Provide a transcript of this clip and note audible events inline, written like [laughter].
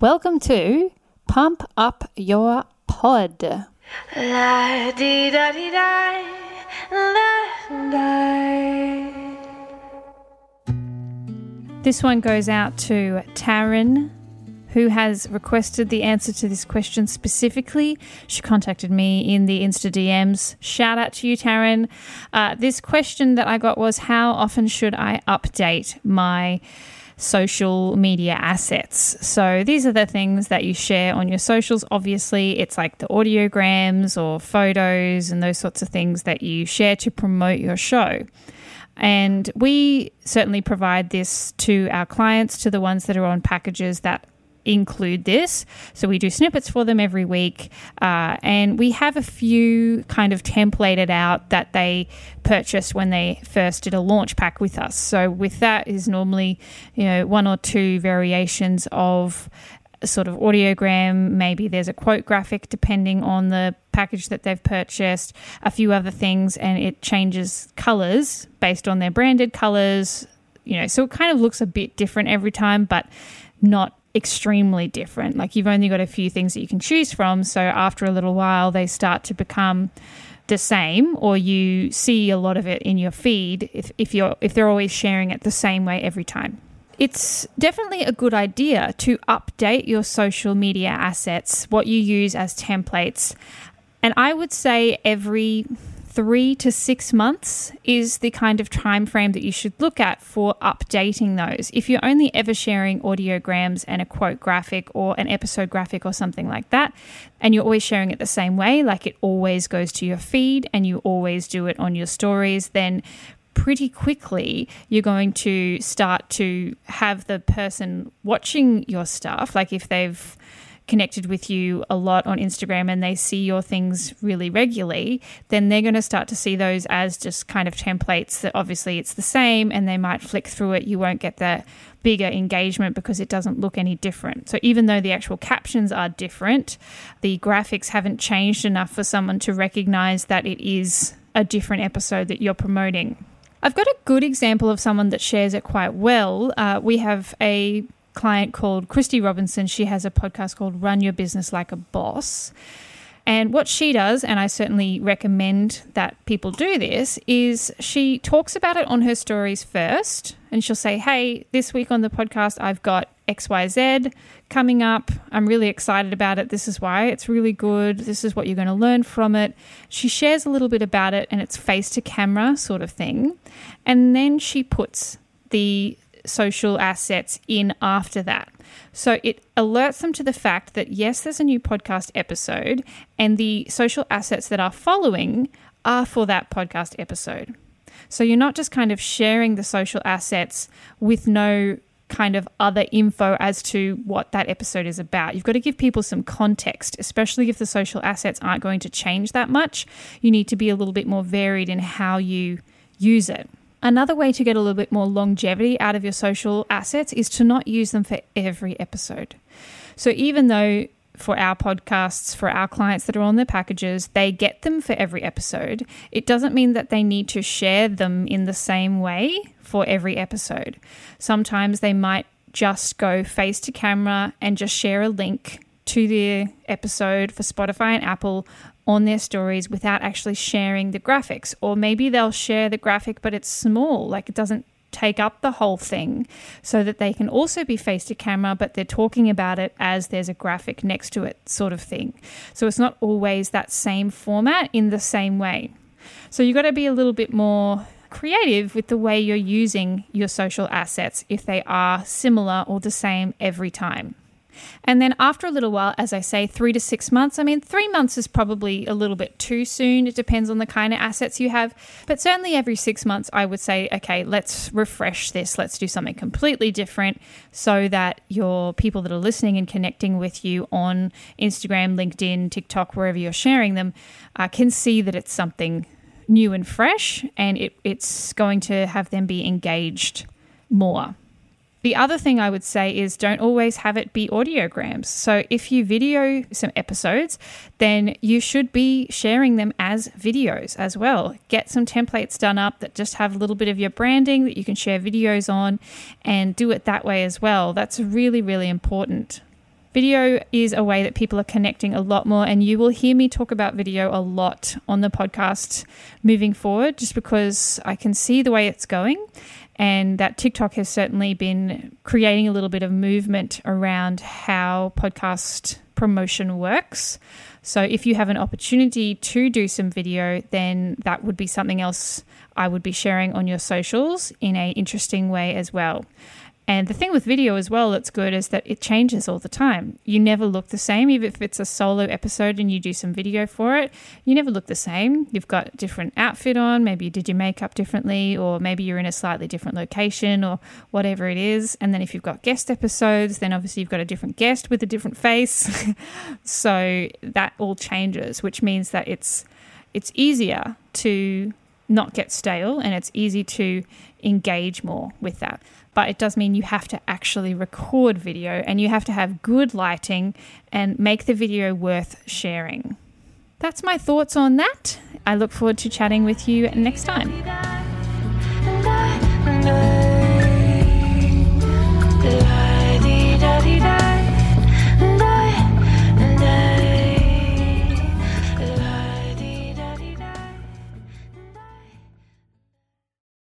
Welcome to Pump Up Your Pod. La di da di da, la da. This one goes out to Taryn, who has requested the answer to this question specifically. She contacted me in the Insta DMs. Shout out to you, Taryn. Uh, this question that I got was How often should I update my social media assets? So these are the things that you share on your socials. Obviously, it's like the audiograms or photos and those sorts of things that you share to promote your show. And we certainly provide this to our clients, to the ones that are on packages that include this. So we do snippets for them every week. Uh, and we have a few kind of templated out that they purchased when they first did a launch pack with us. So with that is normally, you know, one or two variations of sort of audiogram. Maybe there's a quote graphic depending on the package that they've purchased, a few other things, and it changes colors based on their branded colors. You know, so it kind of looks a bit different every time, but not extremely different. Like you've only got a few things that you can choose from. So after a little while, they start to become the same or you see a lot of it in your feed if, if you're if they're always sharing it the same way every time it's definitely a good idea to update your social media assets what you use as templates and i would say every three to six months is the kind of time frame that you should look at for updating those. If you're only ever sharing audiograms and a quote graphic or an episode graphic or something like that, and you're always sharing it the same way, like it always goes to your feed and you always do it on your stories, then pretty quickly you're going to start to have the person watching your stuff, like if they've connected with you a lot on Instagram and they see your things really regularly, then they're going to start to see those as just kind of templates that obviously it's the same and they might flick through it. You won't get that bigger engagement because it doesn't look any different. So even though the actual captions are different, the graphics haven't changed enough for someone to recognize that it is a different episode that you're promoting. I've got a good example of someone that shares it quite well. Uh, we have a client called Christy Robinson. She has a podcast called Run Your Business Like a Boss. And what she does, and I certainly recommend that people do this, is she talks about it on her stories first. And she'll say, Hey, this week on the podcast, I've got XYZ coming up. I'm really excited about it. This is why it's really good. This is what you're going to learn from it. She shares a little bit about it, and it's face to camera sort of thing. And then she puts the social assets in after that. So it alerts them to the fact that yes, there's a new podcast episode, and the social assets that are following are for that podcast episode. So you're not just kind of sharing the social assets with no kind of other info as to what that episode is about. You've got to give people some context, especially if the social assets aren't going to change that much. You need to be a little bit more varied in how you use it. Another way to get a little bit more longevity out of your social assets is to not use them for every episode. So even though for our podcasts, for our clients that are on their packages, they get them for every episode. It doesn't mean that they need to share them in the same way for every episode. Sometimes they might just go face to camera and just share a link to the episode for Spotify and Apple on their stories without actually sharing the graphics. Or maybe they'll share the graphic, but it's small, like it doesn't take up the whole thing so that they can also be face to camera, but they're talking about it as there's a graphic next to it, sort of thing. So it's not always that same format in the same way. So you've got to be a little bit more creative with the way you're using your social assets if they are similar or the same every time. And then after a little while, as I say, three to six months, I mean, three months is probably a little bit too soon. It depends on the kind of assets you have. But certainly every six months, I would say, okay, let's refresh this. Let's do something completely different so that your people that are listening and connecting with you on Instagram, LinkedIn, TikTok, wherever you're sharing them, uh, can see that it's something new and fresh and it, it's going to have them be engaged more. The other thing I would say is don't always have it be audiograms. So if you video some episodes, then you should be sharing them as videos as well. Get some templates done up that just have a little bit of your branding that you can share videos on and do it that way as well. That's really, really important. Video is a way that people are connecting a lot more, and you will hear me talk about video a lot on the podcast moving forward, just because I can see the way it's going. And that TikTok has certainly been creating a little bit of movement around how podcast promotion works. So, if you have an opportunity to do some video, then that would be something else I would be sharing on your socials in a interesting way as well. And the thing with video as well that's good is that it changes all the time. You never look the same, even if it's a solo episode and you do some video for it, you never look the same. You've got a different outfit on, maybe you did your makeup differently, or maybe you're in a slightly different location, or whatever it is. And then if you've got guest episodes, then obviously you've got a different guest with a different face. [laughs] so that all changes, which means that it's it's easier to not get stale and it's easy to engage more with that but it does mean you have to actually record video and you have to have good lighting and make the video worth sharing. That's my thoughts on that. I look forward to chatting with you next time.